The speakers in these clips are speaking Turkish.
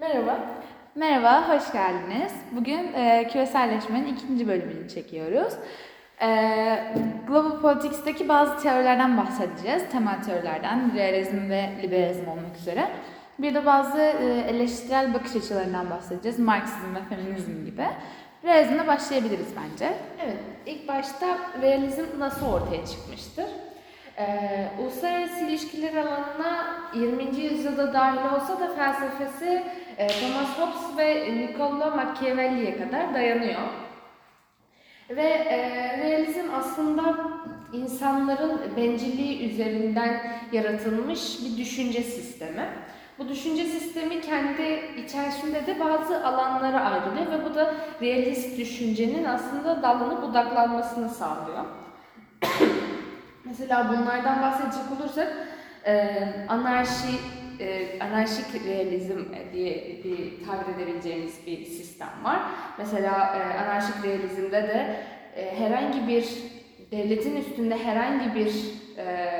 Merhaba. Merhaba, hoş geldiniz. Bugün e, küreselleşmenin ikinci bölümünü çekiyoruz. E, Global Politics'teki bazı teorilerden bahsedeceğiz. Temel teorilerden, realizm ve liberalizm olmak üzere. Bir de bazı e, eleştirel bakış açılarından bahsedeceğiz. Marksizm ve feminizm gibi. Realizmle başlayabiliriz bence. Evet, ilk başta realizm nasıl ortaya çıkmıştır? Ee, uluslararası ilişkiler alanına 20. yüzyılda dahil olsa da felsefesi Thomas Hobbes ve Niccolo Machiavelli'ye kadar dayanıyor. Ve e, realizm aslında insanların bencilliği üzerinden yaratılmış bir düşünce sistemi. Bu düşünce sistemi kendi içerisinde de bazı alanlara ayrılıyor ve bu da realist düşüncenin aslında dallanıp budaklanmasını sağlıyor. Mesela bunlardan bahsedecek olursak e, anarşi, e, anarşik realizm diye bir tabir edebileceğimiz bir sistem var. Mesela e, anarşik realizmde de e, herhangi bir devletin üstünde herhangi bir e,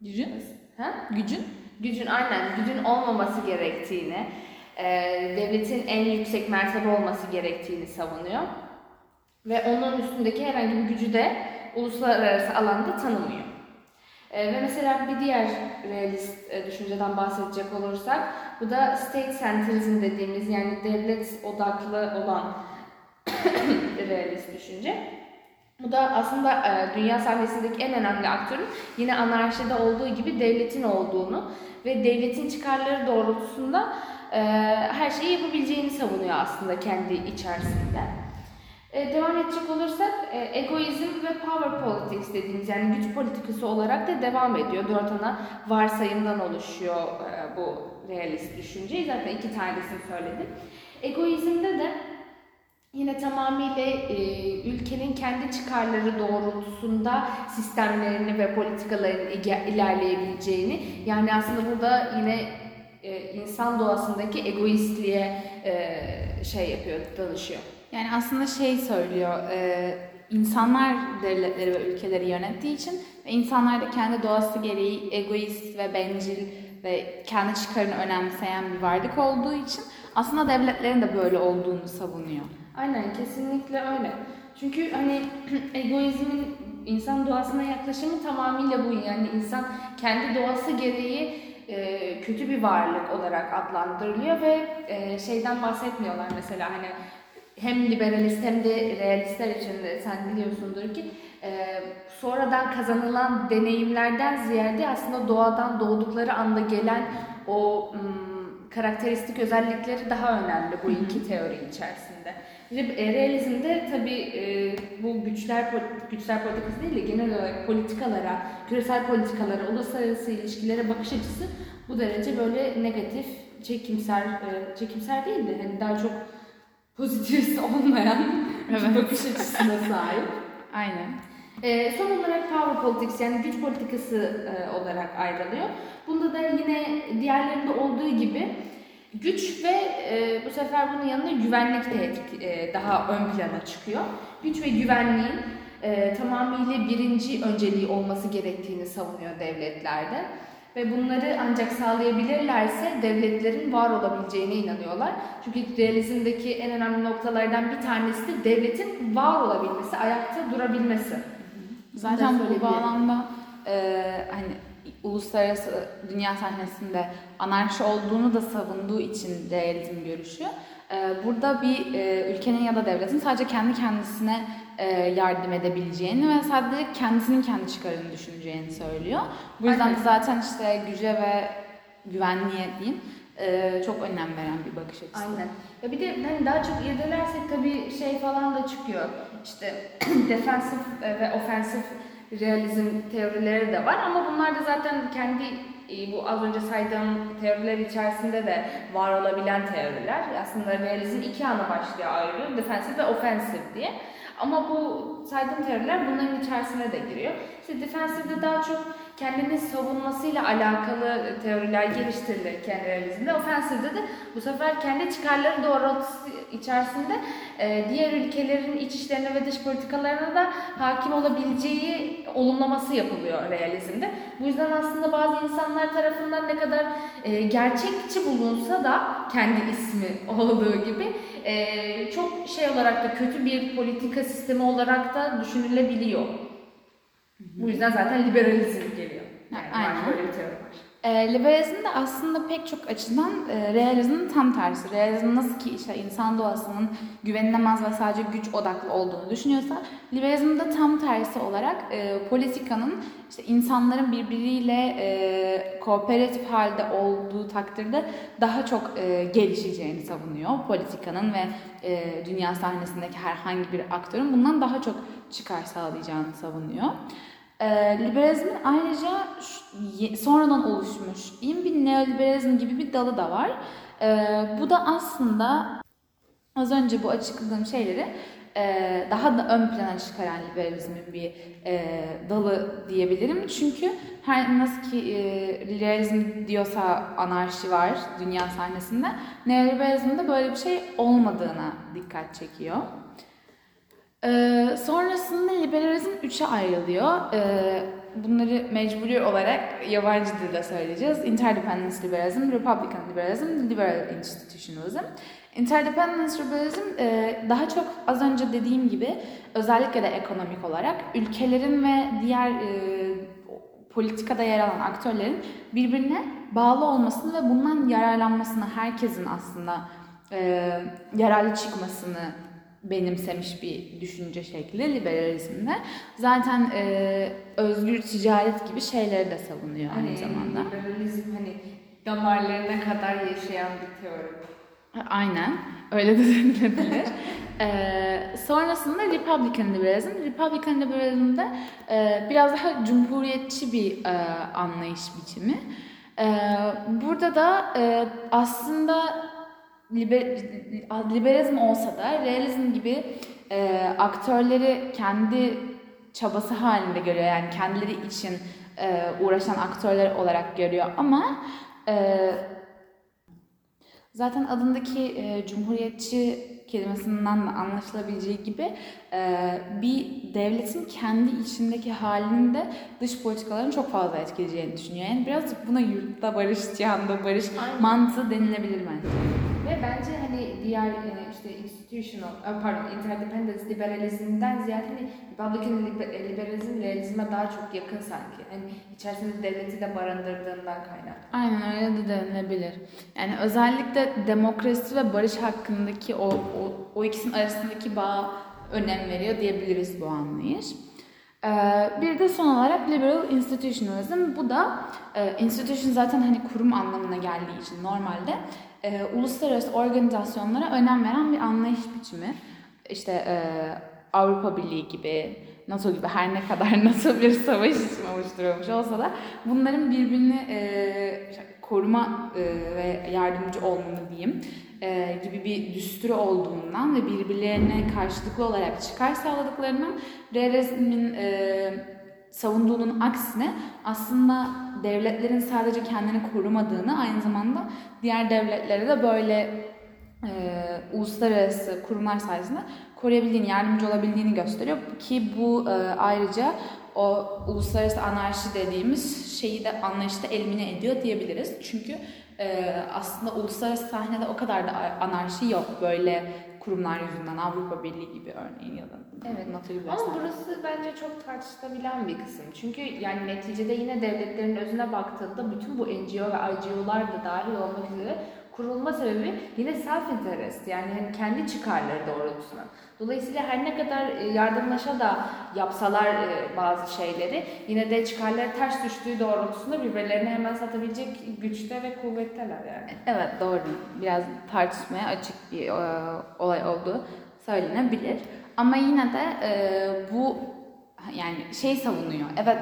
Gücün? ha? Gücün? gücün aynen gücün olmaması gerektiğini, e, devletin en yüksek mertebe olması gerektiğini savunuyor. Ve onun üstündeki herhangi bir gücü de uluslararası alanda tanımıyor. E, ve mesela bir diğer realist e, düşünceden bahsedecek olursak, bu da state centrism dediğimiz yani devlet odaklı olan realist düşünce. Bu da aslında e, dünya sahnesindeki en önemli aktörün yine anarşide olduğu gibi devletin olduğunu ve devletin çıkarları doğrultusunda e, her şeyi yapabileceğini savunuyor aslında kendi içerisinde. E, devam edecek olursak e, egoizm ve power politics dediğimiz yani güç politikası olarak da devam ediyor. Dört ana varsayımdan oluşuyor e, bu realist düşünce. Zaten iki tanesini söyledim. Egoizmde de Yine tamamıyla e, ülkenin kendi çıkarları doğrultusunda sistemlerini ve politikalarını ilerleyebileceğini yani aslında burada yine insan doğasındaki egoistliğe şey yapıyor, danışıyor. Yani aslında şey söylüyor, e, insanlar devletleri ve ülkeleri yönettiği için ve insanlar da kendi doğası gereği egoist ve bencil ve kendi çıkarını önemseyen bir varlık olduğu için aslında devletlerin de böyle olduğunu savunuyor. Aynen kesinlikle öyle. Çünkü hani egoizmin insan doğasına yaklaşımı tamamıyla bu. Yani insan kendi doğası gereği e, kötü bir varlık olarak adlandırılıyor ve e, şeyden bahsetmiyorlar mesela hani hem liberalist hem de realistler için de sen biliyorsundur ki e, sonradan kazanılan deneyimlerden ziyade aslında doğadan doğdukları anda gelen o ım, karakteristik özellikleri daha önemli bu iki teori içerisinde. E, Realizmde tabii e, bu güçler güçler politikası değil de genel olarak politikalara, küresel politikalara, uluslararası ilişkilere bakış açısı bu derece böyle negatif, çekimser, e, çekimser değil de hani daha çok pozitivist olmayan bir Evet. bakış açısına sahip. Aynen. Ee, son olarak power politics yani güç politikası e, olarak ayrılıyor. Bunda da yine diğerlerinde olduğu gibi güç ve e, bu sefer bunun yanında güvenlik de e, daha ön plana çıkıyor. Güç ve güvenliğin e, tamamıyla birinci önceliği olması gerektiğini savunuyor devletlerde. Ve bunları ancak sağlayabilirlerse devletlerin var olabileceğine inanıyorlar. Çünkü realizmdeki en önemli noktalardan bir tanesi de devletin var olabilmesi, ayakta durabilmesi. Zaten bu bağlamda e, hani uluslararası dünya sahnesinde anarşi olduğunu da savunduğu için realizm görüşü. e, burada bir e, ülkenin ya da devletin sadece kendi kendisine yardım edebileceğini ve sadece kendisinin kendi çıkarını düşüneceğini söylüyor. Bu yüzden de zaten işte güce ve güvenliğe diyeyim e, çok önem veren bir bakış açısı. Aynen. Ya bir de hani daha çok irdelersek tabii şey falan da çıkıyor. İşte defensif ve ofensif realizm teorileri de var ama bunlar da zaten kendi e, bu az önce saydığım teoriler içerisinde de var olabilen teoriler. Aslında realizm iki ana başlığa ayrılıyor. Defensif ve ofensif diye. Ama bu saydığım teoriler bunların içerisine de giriyor. İşte defensifte daha çok kendini savunmasıyla alakalı teoriler geliştirirken realizmde, ofensifte de bu sefer kendi çıkarları doğrultusu içerisinde e, diğer ülkelerin iç işlerine ve dış politikalarına da hakim olabileceği olumlaması yapılıyor realizmde. Bu yüzden aslında bazı insanlar tarafından ne kadar e, gerçekçi bulunsa da kendi ismi olduğu gibi e, çok şey olarak da kötü bir politika sistemi olarak da düşünülebiliyor. Bu yüzden zaten liberalizm. Yani Aynen. böyle bir teori var. E, liberalizm de aslında pek çok açıdan e, realizmin tam tersi. Realizm nasıl ki işte insan doğasının güvenilemez ve sadece güç odaklı olduğunu düşünüyorsa, liberalizm de tam tersi olarak e, politikanın işte insanların birbiriyle e, kooperatif halde olduğu takdirde daha çok e, gelişeceğini savunuyor. Politikanın ve e, dünya sahnesindeki herhangi bir aktörün bundan daha çok çıkar sağlayacağını savunuyor. E, liberalizmin ayrıca sonradan oluşmuş diyeyim bir neoliberalizm gibi bir dalı da var. E, bu da aslında az önce bu açıkladığım şeyleri e, daha da ön plana çıkaran liberalizmin bir e, dalı diyebilirim. Çünkü her nasıl ki e, liberalizm diyorsa anarşi var dünya sahnesinde, neoliberalizmde böyle bir şey olmadığına dikkat çekiyor. Ee, sonrasında liberalizm üçe ayrılıyor. Ee, bunları mecburi olarak yabancı dilde söyleyeceğiz. Interdependence liberalism, Republican liberalism, liberal institutionalism. Interdependence liberalism e, daha çok az önce dediğim gibi özellikle de ekonomik olarak ülkelerin ve diğer e, politikada yer alan aktörlerin birbirine bağlı olmasını ve bundan yararlanmasını herkesin aslında e, yararlı çıkmasını benimsemiş bir düşünce şekli liberalizmde. Zaten e, özgür ticaret gibi şeyleri de savunuyor aynı Hani zamanda. liberalizm hani damarlarına kadar yaşayan bir teori. Aynen. Öyle de denilebilir. Ee, sonrasında Republican liberalizm. Republican liberalizmde e, biraz daha cumhuriyetçi bir e, anlayış biçimi. E, burada da e, aslında liber, liberalizm olsa da realizm gibi e, aktörleri kendi çabası halinde görüyor. Yani kendileri için e, uğraşan aktörler olarak görüyor ama e, Zaten adındaki e, cumhuriyetçi kelimesinden de anlaşılabileceği gibi e, bir devletin kendi içindeki halinin de dış politikaların çok fazla etkileyeceğini düşünüyor. Yani birazcık buna yurtta barış, cihanda barış Aynen. mantığı denilebilir bence. Ve bence hani diğer e, işte institutional, e, pardon interdependence liberalizmden ziyade hani Republican liber- liberalizm realizme daha çok yakın sanki. Hani içerisinde devleti de barındırdığından kaynaklı. Aynen öyle de denilebilir. Yani özellikle demokrasi ve barış hakkındaki o, o, o ikisinin arasındaki bağ önem veriyor diyebiliriz bu anlayış. Ee, bir de son olarak liberal institutionalism. Bu da e, institution zaten hani kurum anlamına geldiği için normalde e, uluslararası organizasyonlara önem veren bir anlayış biçimi. İşte e, Avrupa Birliği gibi, NATO gibi her ne kadar NATO bir savaş için oluşturulmuş olsa da bunların birbirini e, koruma e, ve yardımcı olmanı diyeyim e, gibi bir düsturu olduğundan ve birbirlerine karşılıklı olarak çıkar sağladıklarından realizmin e, savunduğunun aksine aslında devletlerin sadece kendini korumadığını aynı zamanda diğer devletlere de böyle e, uluslararası kurumlar sayesinde koruyabildiğini, yardımcı olabildiğini gösteriyor ki bu e, ayrıca o uluslararası anarşi dediğimiz şeyi de anlayışta elimine ediyor diyebiliriz. Çünkü e, aslında uluslararası sahnede o kadar da anarşi yok böyle kurumlar yüzünden Avrupa Birliği gibi örneğin ya da Evet. NATO gibi Ama burası bence çok tartışılabilen bir kısım. Çünkü yani neticede yine devletlerin özüne baktığında bütün bu NGO ve IGO'lar da dahil olmak üzere kurulma sebebi yine self interest yani kendi çıkarları doğrultusunda. Dolayısıyla her ne kadar e, yardımlaşa da yapsalar e, bazı şeyleri yine de çıkarları ters düştüğü doğrultusunda birbirlerine hemen satabilecek güçte ve kuvvetteler yani. Evet doğru. Biraz tartışmaya açık bir e, olay olduğu söylenebilir. Ama yine de bu yani şey savunuyor. Evet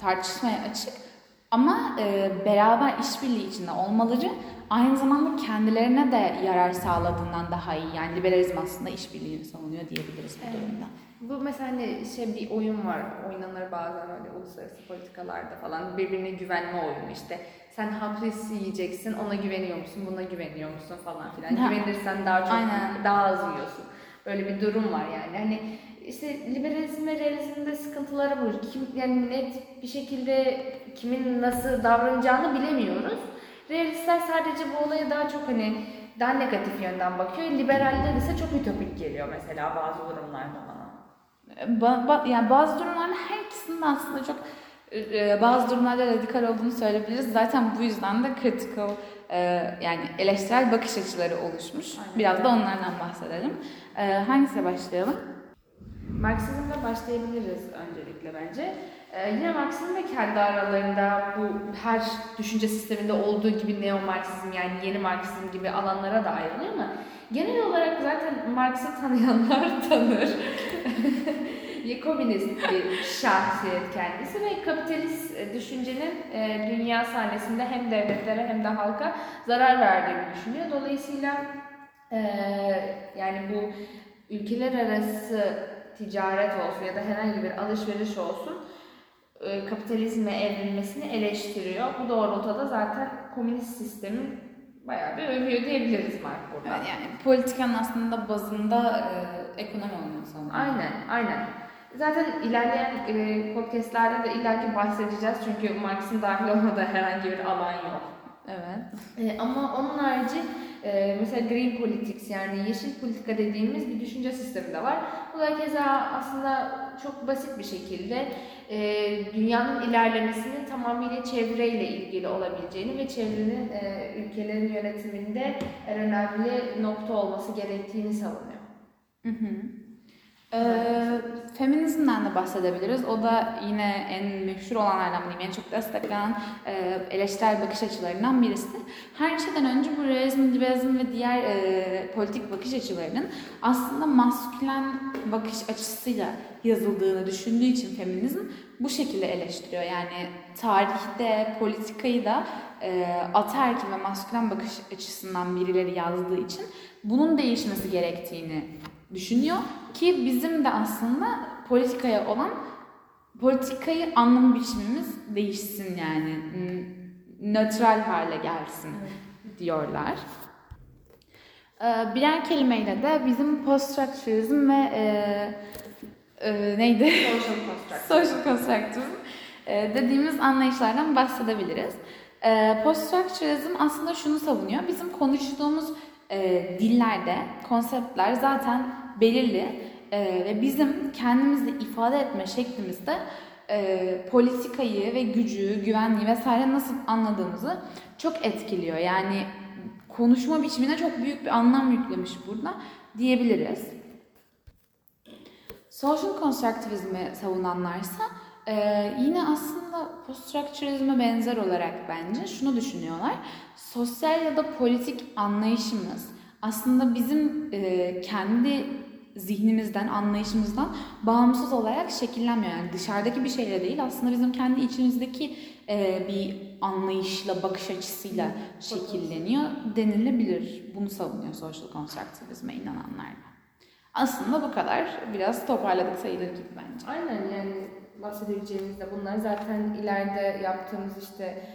tartışmaya açık ama e, beraber işbirliği içinde olmaları aynı zamanda kendilerine de yarar sağladığından daha iyi. Yani liberalizm aslında işbirliğini savunuyor diyebiliriz bu Evet. durumda. Bu mesela hani şey bir oyun var, oynanır bazen öyle uluslararası politikalarda falan. Birbirine güvenme oyunu işte. Sen hapis yiyeceksin, ona güveniyor musun, buna güveniyor musun falan filan. Ha. Güvenirsen daha çok, Aynen. daha az yiyorsun. Böyle bir durum var yani. Hani işte liberalizm ve realizmde sıkıntıları bu. Kim, yani net bir şekilde kimin nasıl davranacağını bilemiyoruz. Realistler sadece bu olaya daha çok hani daha negatif yönden bakıyor. Liberaller ise çok ütopik geliyor mesela bazı durumlarda bana. Ba- ba- yani bazı durumlarda her ikisinin aslında çok e, bazı durumlarda radikal olduğunu söyleyebiliriz. Zaten bu yüzden de critical e, yani eleştirel bakış açıları oluşmuş. Aynen. Biraz da onlardan bahsedelim. E, hangisiyle başlayalım? Marksizmle başlayabiliriz öncelikle bence. Ee, yine Marksizm ve kendi aralarında bu her düşünce sisteminde olduğu gibi neo-Marksizm yani yeni Marksizm gibi alanlara da ayrılıyor ama genel olarak zaten Marx'ı tanıyanlar tanır. Komünist bir şahsiyet kendisi ve kapitalist e, düşüncenin e, dünya sahnesinde hem devletlere hem de halka zarar verdiğini düşünüyor. Dolayısıyla e, yani bu ülkeler arası ticaret olsun ya da herhangi bir alışveriş olsun e, kapitalizme evrilmesini eleştiriyor. Bu doğrultuda zaten komünist sistemin bayağı bir övüyor diyebiliriz Marx burada. Yani, yani politikanın aslında bazında e, ekonomi olması. Aynen, aynen. Zaten ilerleyen e, podcastlerde de illaki bahsedeceğiz çünkü Marx'ın dahil olmadığı herhangi bir alan yok. Evet. E, ama onun harici e, mesela green politics yani yeşil politika dediğimiz bir düşünce sistemi de var. Bu da keza aslında çok basit bir şekilde e, dünyanın ilerlemesinin tamamıyla çevreyle ilgili olabileceğini ve çevrenin e, ülkelerin yönetiminde en önemli nokta olması gerektiğini savunuyor. Hı hı. Ee, feminizmden de bahsedebiliriz. O da yine en meşhur olanlardan diyeyim, en çok desteklenen e, eleştirel bakış açılarından birisi. Her şeyden önce bu realizm, liberalizm ve diğer e, politik bakış açılarının aslında maskülen bakış açısıyla yazıldığını düşündüğü için feminizm bu şekilde eleştiriyor. Yani tarihte politikayı da e, ataerkil ve maskülen bakış açısından birileri yazdığı için bunun değişmesi gerektiğini düşünüyor ki bizim de aslında politikaya olan politikayı anlam biçimimiz değişsin yani nötral hale gelsin diyorlar. Ee, birer kelimeyle de bizim post-structuralism ve e, e, neydi? Social constructivism e, dediğimiz anlayışlardan bahsedebiliriz. E, Post-structuralism aslında şunu savunuyor. Bizim konuştuğumuz e, dillerde konseptler zaten belirli e, ve bizim kendimizi ifade etme şeklimizde e, politikayı ve gücü, güvenliği vesaire nasıl anladığımızı çok etkiliyor. Yani konuşma biçimine çok büyük bir anlam yüklemiş burada diyebiliriz. Social constructivism'i savunanlarsa e, yine aslında post-structuralizm'e benzer olarak bence şunu düşünüyorlar. Sosyal ya da politik anlayışımız aslında bizim e, kendi zihnimizden, anlayışımızdan bağımsız olarak şekillenmiyor. Yani dışarıdaki bir şeyle değil aslında bizim kendi içimizdeki e, bir anlayışla, bakış açısıyla şekilleniyor denilebilir. Bunu savunuyor social constructivism'e inananlar da. Aslında bu kadar. Biraz toparladık sayılır gibi bence. Aynen yani bahsedebileceğimiz de bunlar zaten ileride yaptığımız işte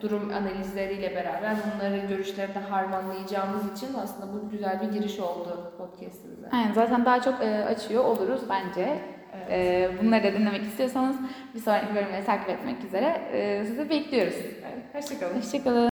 durum analizleriyle beraber bunları görüşleri de harmanlayacağımız için aslında bu güzel bir giriş oldu podcast'imize. Aynen zaten daha çok e, açıyor oluruz bence. Evet. E, bunları da dinlemek istiyorsanız bir sonraki bölümleri takip etmek üzere e, sizi bekliyoruz. Evet, Hoşçakalın. Hoşçakalın.